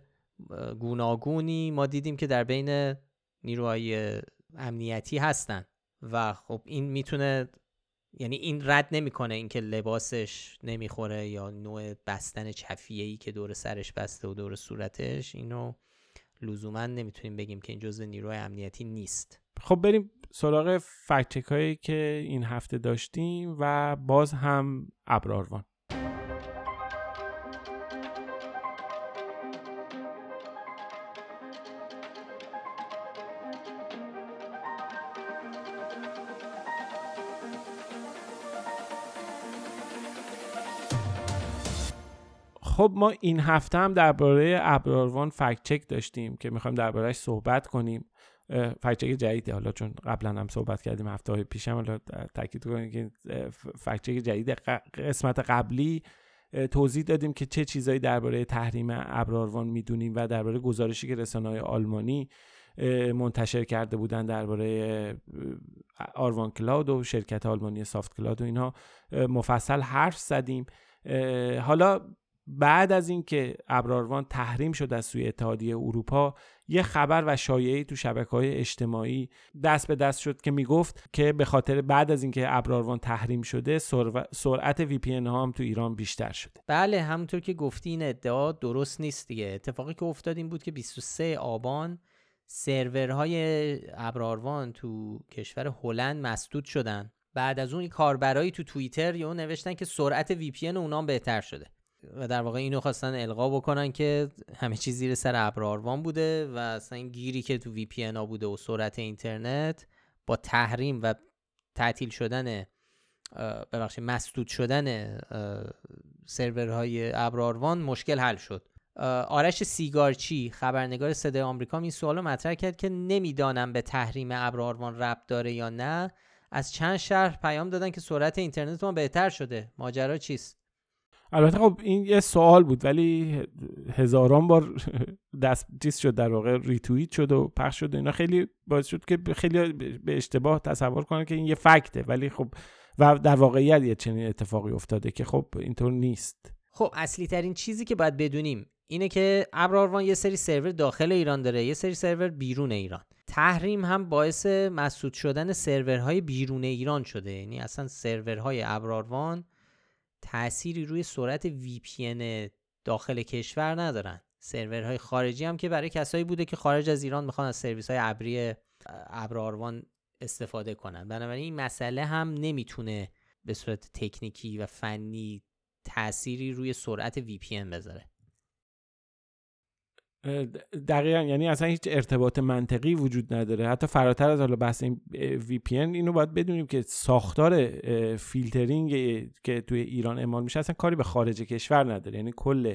گوناگونی ما دیدیم که در بین نیروهای امنیتی هستن. و خب این می‌تونه یعنی این رد نمی‌کنه اینکه لباسش نمی‌خوره یا نوع بستن چفیه ای که دور سرش بسته و دور صورتش اینو لزوما نمی‌تونیم بگیم که این جزء نیروهای امنیتی نیست. خب بریم سراغ فکچک هایی که این هفته داشتیم و باز هم ابراروان خب ما این هفته هم درباره ابراروان فکت چک داشتیم که می‌خوایم دربارهش صحبت کنیم. فکت جدیده. حالا چون قبلا هم صحبت کردیم هفته های پیشم حالا تاکید کنیم که فکت جدید قسمت قبلی توضیح دادیم که چه چیزایی درباره تحریم ابراروان می‌دونیم و درباره گزارشی که رسانه های آلمانی منتشر کرده بودن درباره آروان کلاود و شرکت آلمانی سافت کلاود و اینها. مفصل حرف زدیم. حالا بعد از اینکه ابراروان تحریم شد از سوی اتحادیه اروپا یه خبر و شایعی تو شبکه های اجتماعی دست به دست شد که می‌گفت که به خاطر بعد از اینکه ابراروان تحریم شده سرعت وی پی ها هم تو ایران بیشتر شده. بله همونطور که گفتی این ادعا درست نیست دیگه. اتفاقی که افتاد این بود که 23 آبان سرورهای ابراروان تو کشور هلند مسدود شدن. بعد از اون کاربرایی تو توییتر یا نوشتن که سرعت وی پی اونام بهتر شده. و در واقع اینو خواستن القا بکنن که همه چیز زیر سر ابراروان بوده و اصلا این گیری که تو وی پی بوده و سرعت اینترنت با تحریم و تعطیل شدن ببخشید مسدود شدن سرورهای ابراروان مشکل حل شد. آرش سیگارچی خبرنگار صدای آمریکا این سوالو مطرح کرد که نمی‌دانم به تحریم ابراروان ربط داره یا نه. از چند شهر پیام دادن که سرعت اینترنت ما بهتر شده. ماجرا چیست؟ البته خب این یه سوال بود ولی هزاران بار دست چیز شد در واقع ریتوییت شد و پخش شد و اینا. خیلی باعث شد که خیلی به اشتباه تصور کنن که این یه فکته. ولی خب و در واقعیت یه چنین اتفاقی افتاده که خب اینطور نیست. خب اصلی ترین چیزی که باید بدونیم اینه که ابراروان یه سری سرور داخل ایران داره یه سری سرور بیرون ایران. تحریم هم باعث مسدود شدن سرورهای بیرون ایران شده. یعنی اصلا سرورهای ابراروان تأثیری روی سرعت VPN داخل کشور ندارن. سرورهای خارجی هم که برای کسایی بوده که خارج از ایران می‌خوان از سرویس های ابری ابراروان استفاده کنن. بنابراین این مسئله هم نمی‌تونه به صورت تکنیکی و فنی تأثیری روی سرعت VPN بذاره. دقیقا یعنی اصلا هیچ ارتباط منطقی وجود نداره. حتی فراتر از حالا بحث این VPN و باید بدونیم که ساختار فیلترینگ که توی ایران اعمال میشه اصلا کاری به خارج کشور نداره. یعنی کل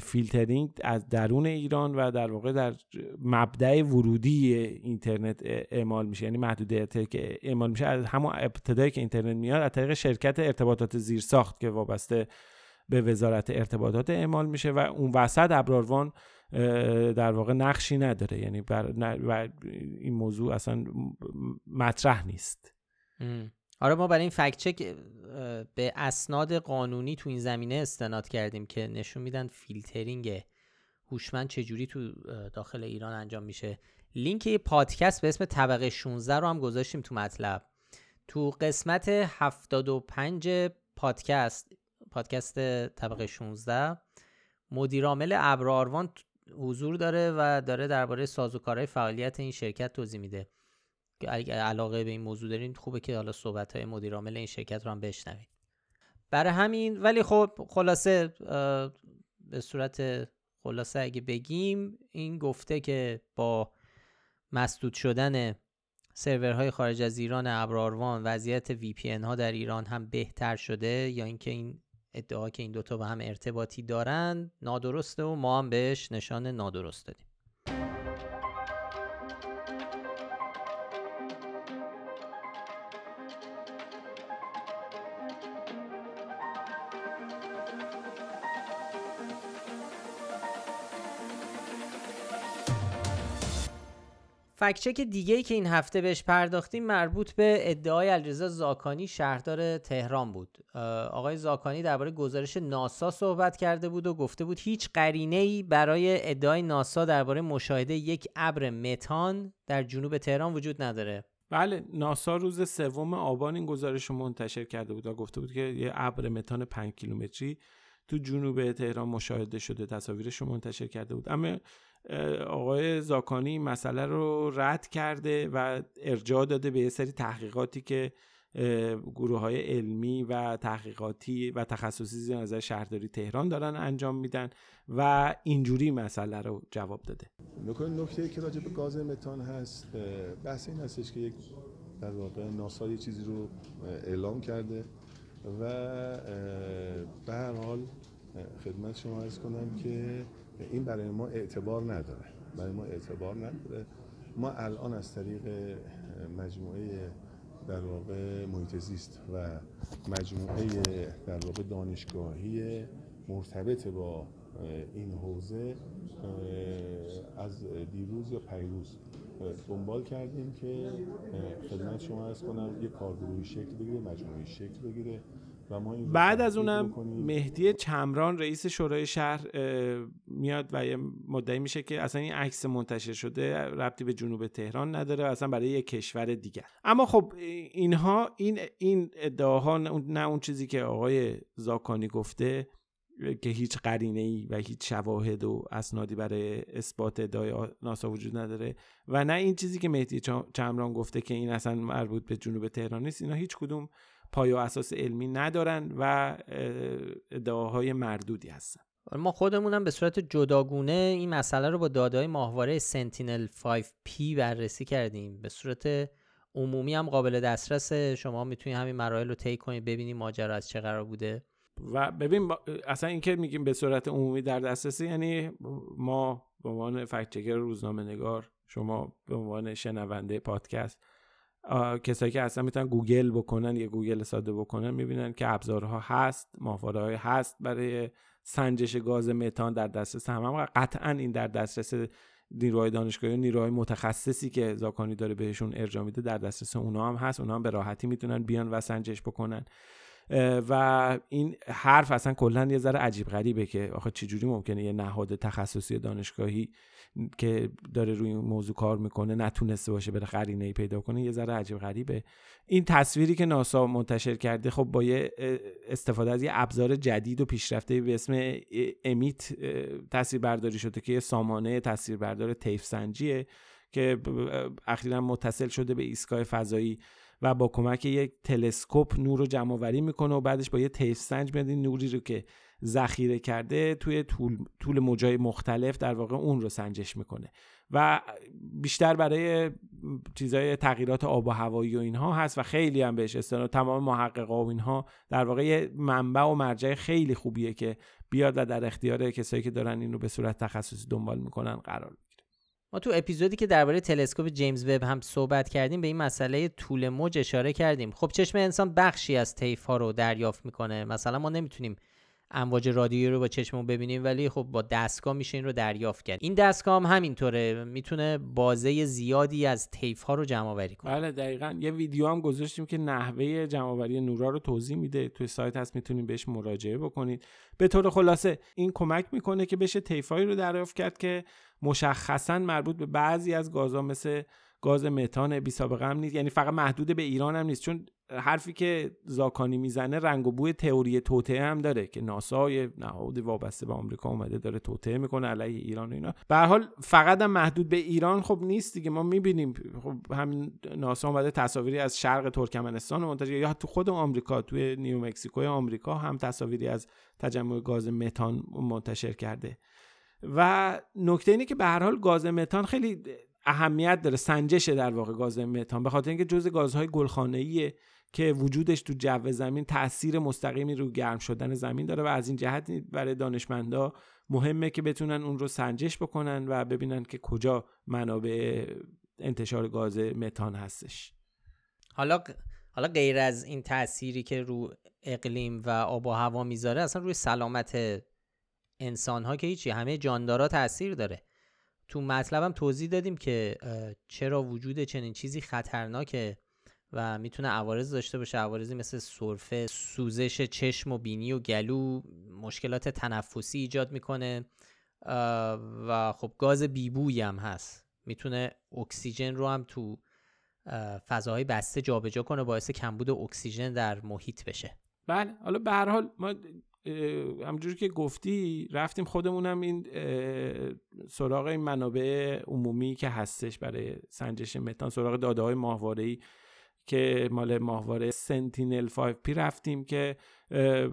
فیلترینگ از درون ایران و در واقع در مبدأ ورودی اینترنت اعمال میشه. یعنی محدودیتی که اعمال میشه از همون ابتدایی که اینترنت میاد از طریق شرکت ارتباطات زیرساخت که وابسته به وزارت ارتباطات اعمال میشه و اون وسط ابر آروان در واقع نقشی نداره. یعنی بر, این موضوع اصلا مطرح نیست. آره ما برای این fact check به اسناد قانونی تو این زمینه استناد کردیم که نشون میدن فیلترینگ هوشمند چجوری تو داخل ایران انجام میشه. لینک یه پادکست به اسم طبقه 16 رو هم گذاشتیم تو مطلب. تو قسمت 75 پادکست پادکست طبقه 16 مدیرعامل ابراروان حضور داره و داره درباره سازوکارهای فعالیت این شرکت توضیح میده. اگه علاقه به این موضوع دارین خوبه که حالا صحبت های مدیرعامل این شرکت رو هم بشنوید. برای همین ولی خب خلاصه به صورت خلاصه اگه بگیم این گفته که با مسدود شدن سرورهای خارج از ایران ابراروان وضعیت وی پی ها در ایران هم بهتر شده یا اینکه این ادعا که این دوتا با هم ارتباطی دارن نادرسته و ما هم بهش نشان نادرست دادیم. فکچک دیگه ای که این هفته بهش پرداختیم مربوط به ادعای علیرضا زاکانی شهردار تهران بود. آقای زاکانی درباره گزارش ناسا صحبت کرده بود و گفته بود هیچ قرینه ای برای ادعای ناسا درباره مشاهده یک ابر متان در جنوب تهران وجود نداره. بله ناسا روز سوم آبان این گزارش رو منتشر کرده بود و گفته بود که یه ابر متان 5 کیلومتری تو جنوب تهران مشاهده شده تصاویرش رو منتشر کرده بود. اما آقای زاکانی مسئله رو رد کرده و ارجاع داده به یه سری تحقیقاتی که گروه های علمی و تحقیقاتی و تخصصی نظر شهرداری تهران دارن انجام میدن و اینجوری مسئله رو جواب داده. نکته که راجع به گاز متان هست؟ بحث این هستش که یک در واقع ناسا یه چیزی رو اعلام کرده و به هر حال خدمت شما ارز کنم که این برای ما اعتبار نداره. برای ما اعتبار نداره. ما الان از طریق مجموعه در واقع محیط و مجموعه در واقع دانشگاهی مرتبط با این حوزه از دیروز یا پیروز دنبال کردیم که خدمت شما از کنم یک کارگروهی شکل بگیره مجموعه شکل بگیره. بعد از اونم مهدی چمران رئیس شورای شهر میاد و یه مدعی میشه که اصلا این عکس منتشر شده ربطی به جنوب تهران نداره اصلا برای یک کشور دیگر. اما خب اینها این این ادعاها نه اون چیزی که آقای زاکانی گفته که هیچ قرینه ای و هیچ شواهد و اسنادی برای اثبات ادعای ناسا وجود نداره و نه این چیزی که مهدی چمران گفته که این اصلا مربوط به جنوب تهران نیست. اینا هیچ کدوم پای و اساس علمی ندارن و ادعاهای مردودی هستن. ما خودمونم به صورت جداگونه این مسئله رو با داده‌های ماهواره Sentinel 5P بررسی کردیم. به صورت عمومی هم قابل دسترس شما می‌تونید همین مراحل رو طی کنید ببینید ماجرا از چه قرار بوده. و ببین اصلا اینکه میگیم به صورت عمومی در دسترسی یعنی ما به عنوان fact روزنامه نگار شما به عنوان شنونده پادکست کسایی که اصلا می‌تونن گوگل بکنن یا گوگل ساده بکنن می‌بینن که ابزارها هست ماهواره هست برای سنجش گاز متان در دسترس هم, هم قطعا این در دسترس نیروهای دانشگاهی و نیروهای متخصصی که زاکانی داره بهشون ارجاع میده در دسترس اونا هم هست اونا هم به راحتی می‌تونن بیان و سنجش بکنن. و این حرف اصلا کلا یه ذره عجیب غریبه که آخه چجوری ممکنه یه نهاد تخصصی دانشگاهی که داره روی این موضوع کار می‌کنه نتونسته باشه بره قرینه ای پیدا کنه یه ذره عجیب غریبه. این تصویری که ناسا منتشر کرده خب با یه استفاده از یه ابزار جدید و پیشرفته به اسم امیت تصویر برداری شده که یه سامانه تصویربردار تیف سنجیه که اخیرا متصل شده به ایستگاه فضایی و با کمک یک تلسکوپ نور رو جمع آوری می‌کنه و بعدش با یه تیف سنج میاد نوری رو که ذخیره کرده توی طول, طول موجای مختلف در واقع اون رو سنجش می‌کنه. و بیشتر برای چیزای تغییرات آب و هوایی و اینها هست و خیلی هم بهش استناد تمام محققا و اینها در واقع یه منبع و مرجع خیلی خوبیه که بیاد و در اختیار کسایی که دارن این به صورت تخصصی دنبال می‌کنن قرار بگیره. ما تو اپیزودی که درباره تلسکوپ جیمز وب هم صحبت کردیم به این مسئله طول موج اشاره کردیم. خب چشم انسان بخشی از طیف ها رو دریافت می‌کنه. مثلا ما نمی‌تونیم امواج رادیویی رو با چشممون ببینیم ولی خب با دستگاه میشه این رو دریافت کرد. این دستگاه هم همینطوره. می‌تونه بازه زیادی از تیف ها رو جمع آوری کنه. بله دقیقا. یه ویدیو هم گذاشتیم که نحوه جمع آوری نورا رو توضیح میده. توی سایت هست می‌تونید بهش مراجعه بکنید. به طور خلاصه این کمک می‌کنه که بشه تیفایی رو دریافت کرد که مشخصا مربوط به بعضی از گازها مثل گاز متان بی سابقه هم نیست. یعنی فقط محدود به ایران هم نیست. چون حرفی که زاکانی می‌زنه رنگ و بوی تئوری توطعه هم داره که ناسا نهاد وابسته به آمریکا اومده داره توطعه می‌کنه علیه ایران و اینا. به حال فقط هم محدود به ایران خب نیست دیگه. ما می‌بینیم. خب همین ناسا اومده تصاویری از شرق ترکمنستان منتشر یا تو خود آمریکا توی نیو مکزیکو آمریکا هم تصاویری از تجمع گاز متان منتشر کرده. و نکته اینه که به هر حال گاز متان خیلی اهمیت داره. سنجش در واقع گاز متان. به خاطر اینکه جزء گازهای گلخانه‌ایه. که وجودش تو جو زمین تاثیر مستقیمی رو گرم شدن زمین داره و از این جهت برای دانشمندا مهمه که بتونن اون رو سنجش بکنن و ببینن که کجا منابع انتشار گاز متان هستش. حالا حالا غیر از این تأثیری که رو اقلیم و آب و هوا می‌ذاره اصلا روی سلامت انسان ها که هیچی همه جاندارا تاثیر داره. تو مطلبم توضیح دادیم که چرا وجود چنین چیزی خطرناکه. و می‌تونه عوارض داشته باشه عوارضی مثل سرفه سوزش چشم و بینی و گلو مشکلات تنفسی ایجاد می‌کنه و خب گاز بیبویی هم هست. می‌تونه اکسیژن رو هم تو فضاهای بسته جابجا کنه باعث کمبود اکسیژن در محیط بشه. بله حالا به هر حال ما همونجوری که گفتی رفتیم خودمونم این سراغ این منابع عمومی که هستش برای سنجش متان سراغ داده هایی که مال ماهواره Sentinel 5P رفتیم که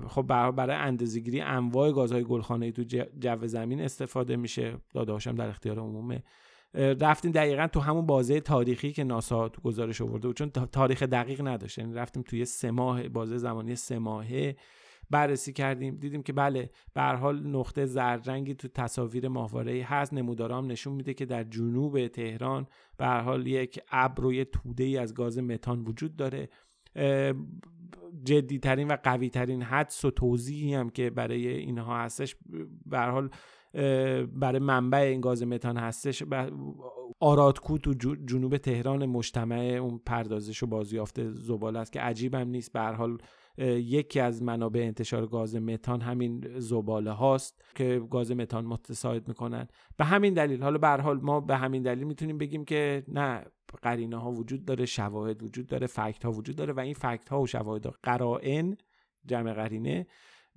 خب برای اندازه‌گیری انواع گازهای گلخانه‌ای تو جو زمین استفاده میشه. داده هاشم در اختیار عمومه. رفتیم دقیقا تو همون بازه تاریخی که ناسا تو گزارش آورده بود چون تاریخ دقیق نداشت. یعنی رفتیم توی سه ماه بازه زمانی سه ماهه. بررسی کردیم دیدیم که بله به حال نقطه زرد تو تصاویر ماهواره هست. نمودارام نشون میده که در جنوب تهران به حال یک ابر و توده ای از گاز متان وجود داره. جدیترین و قوی ترین حدس و توضیحی هم که برای اینها هستش به حال برای منبع این گاز متان هستش. آرادکو تو جنوب تهران مجتمع اون پردازش و بازیافت زباله است که عجیب هم نیست. به حال یکی از منابع انتشار گاز متان همین زباله هاست که گاز متان متساعد می‌کنن. به همین دلیل حالا به حال ما به همین دلیل می‌تونیم بگیم که نه قرینه ها وجود داره شواهد وجود داره فکت ها وجود داره و این فکت ها و شواهد قرائن جمع قرینه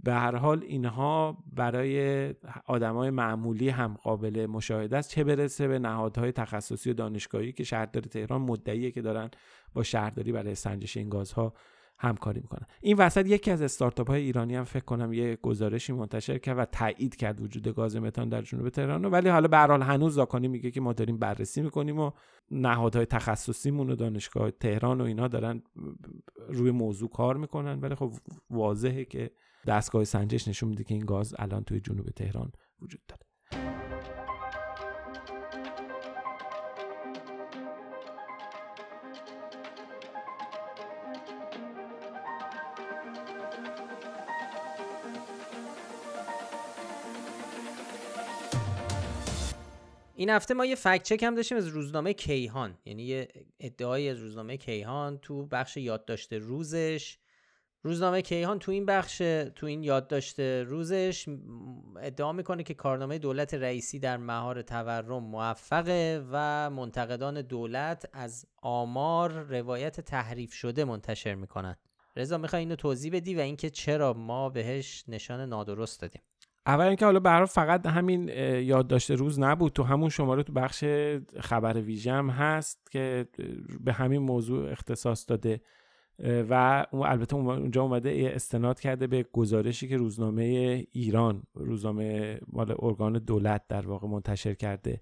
به هر حال اینها برای آدمای معمولی هم قابل مشاهده است. چه برسه به نهادهای تخصصی و دانشگاهی که شهردار تهران مدعیه که دارن با شهرداری برای سنجش این گازها همکاری می‌کنن این وسط یکی از استارتاپ های ایرانی هم فکر کنم یه گزارشی منتشر کرد و تایید کرد وجود گاز متان در جنوب تهران ولی حالا به حال هنوز زاکانی میگه که ما داریم بررسی می‌کنیم و نهادهای تخصصیمون و دانشگاه تهران و اینا دارن روی موضوع کار می‌کنن. ولی خب واضحه که دستگاه سنجش نشون میده که این گاز الان توی جنوب تهران وجود داره. این هفته ما یه فکت چک هم داشتیم از روزنامه کیهان. یعنی یه ادعای از روزنامه کیهان تو بخش یادداشت روزش. روزنامه کیهان تو این بخش تو این یادداشت روزش ادعا می‌کنه که کارنامه دولت رئیسی در مهار تورم موفقه و منتقدان دولت از آمار روایت تحریف شده منتشر می‌کنن. رضا می‌خوای اینو توضیح بدی و اینکه چرا ما بهش نشان نادرست دادیم؟ اول اینکه حالا برای فقط همین یادداشت روز نبود. تو همون شماره تو بخش خبر ویژم هست که به همین موضوع اختصاص داده و البته اونجا اومده استناد کرده به گزارشی که روزنامه ایران روزنامه مال ارگان دولت در واقع منتشر کرده.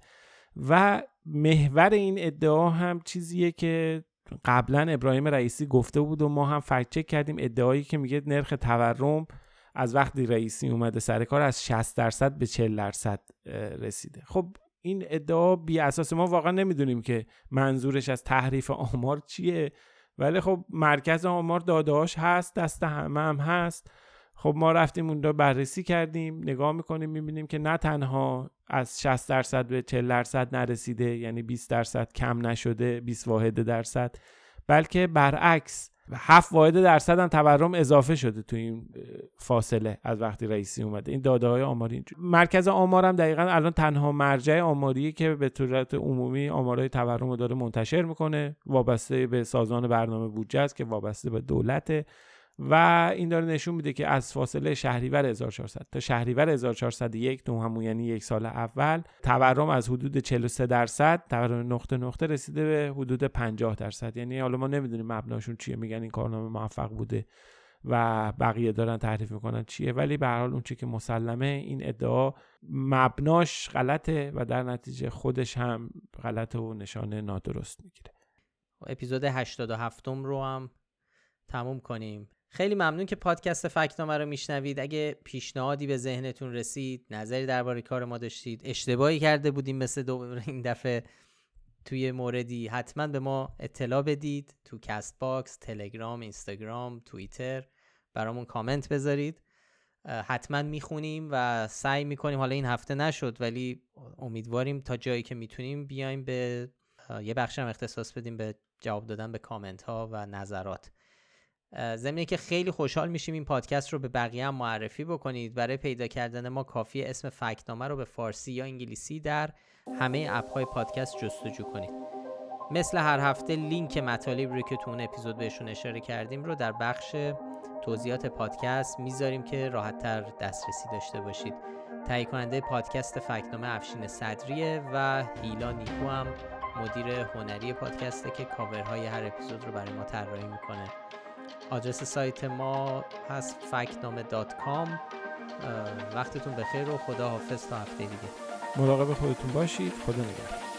و محور این ادعا هم چیزیه که قبلا ابراهیم رئیسی گفته بود و ما هم چک کردیم. ادعایی که میگه نرخ تورم از وقتی رئیسی اومده سر کار از 60 درصد به 40 درصد رسیده. خب این ادعا بی اساس ما واقعا نمی‌دونیم که منظورش از تحریف آمار چیه. ولی خب مرکز آمار دادهاش هست دست همه هم هست. خب ما رفتیم اونجا بررسی کردیم نگاه می‌کنیم می‌بینیم که نه تنها از 60 درصد به 40 درصد نرسیده یعنی 20 درصد کم نشده 20 واحد درصد بلکه برعکس هفت واحد درصد هم تورم اضافه شده تو این فاصله از وقتی رئیسی اومده. این داده های آماری اینجور. مرکز آمار هم دقیقا الان تنها مرجع آماری که به صورت عمومی آمارهای تورم رو داره منتشر می‌کنه. وابسته به سازمان برنامه بودجه است که وابسته به دولت. و این داره نشون میده که از فاصله شهریور 1400 تا شهریور 1401 تو همون یعنی یک سال اول تورم از حدود 43 درصد تورم نقطه نقطه رسیده به حدود 50 درصد. یعنی حالا ما نمی‌دونیم مبناشون چیه میگن این کارنامه موفق بوده و بقیه دارن تعریف می‌کنن چیه. ولی به هر حال اون چیزی که مسلمه این ادعا مبناش غلطه و در نتیجه خودش هم غلطه و نشانه نادرست می‌گیره. اپیزود 87 رو هم تموم کنیم. خیلی ممنون که پادکست فکت‌نامه رو میشنوید. اگه پیشنهادی به ذهنتون رسید نظری درباره کار ما داشتید اشتباهی کرده بودیم مثل دو این دفعه توی موردی حتما به ما اطلاع بدید تو Castbox تلگرام اینستاگرام توییتر برامون کامنت بذارید. حتما می‌خونیم و سعی می‌کنیم. حالا این هفته نشد ولی امیدواریم تا جایی که می‌تونیم بیایم به یه بخش هم اختصاص بدیم به جواب دادن به کامنت ها و نظرات. ضمن اینکه خیلی خوشحال میشیم این پادکست رو به بقیه هم معرفی بکنید. برای پیدا کردن ما کافیه اسم فکنامه رو به فارسی یا انگلیسی در همه اپ های پادکست جستجو کنید. مثل هر هفته لینک مطالب رو که تو اون اپیزود بهشون اشاره کردیم رو در بخش توضیحات پادکست می‌ذاریم که راحت تر دسترسی داشته باشید. تهیه کننده پادکست فکنامه افشین صدریه و هیلا نیکو هم مدیر هنری پادکسته که کاورهای هر اپیزود رو برای ما طراحی می‌کنه. آدرس سایت ما هست فکنامه dot com. وقتتون بخیر و خدا حافظ تا هفته دیگه. مراقب خودتون باشید. خدا نگهدار.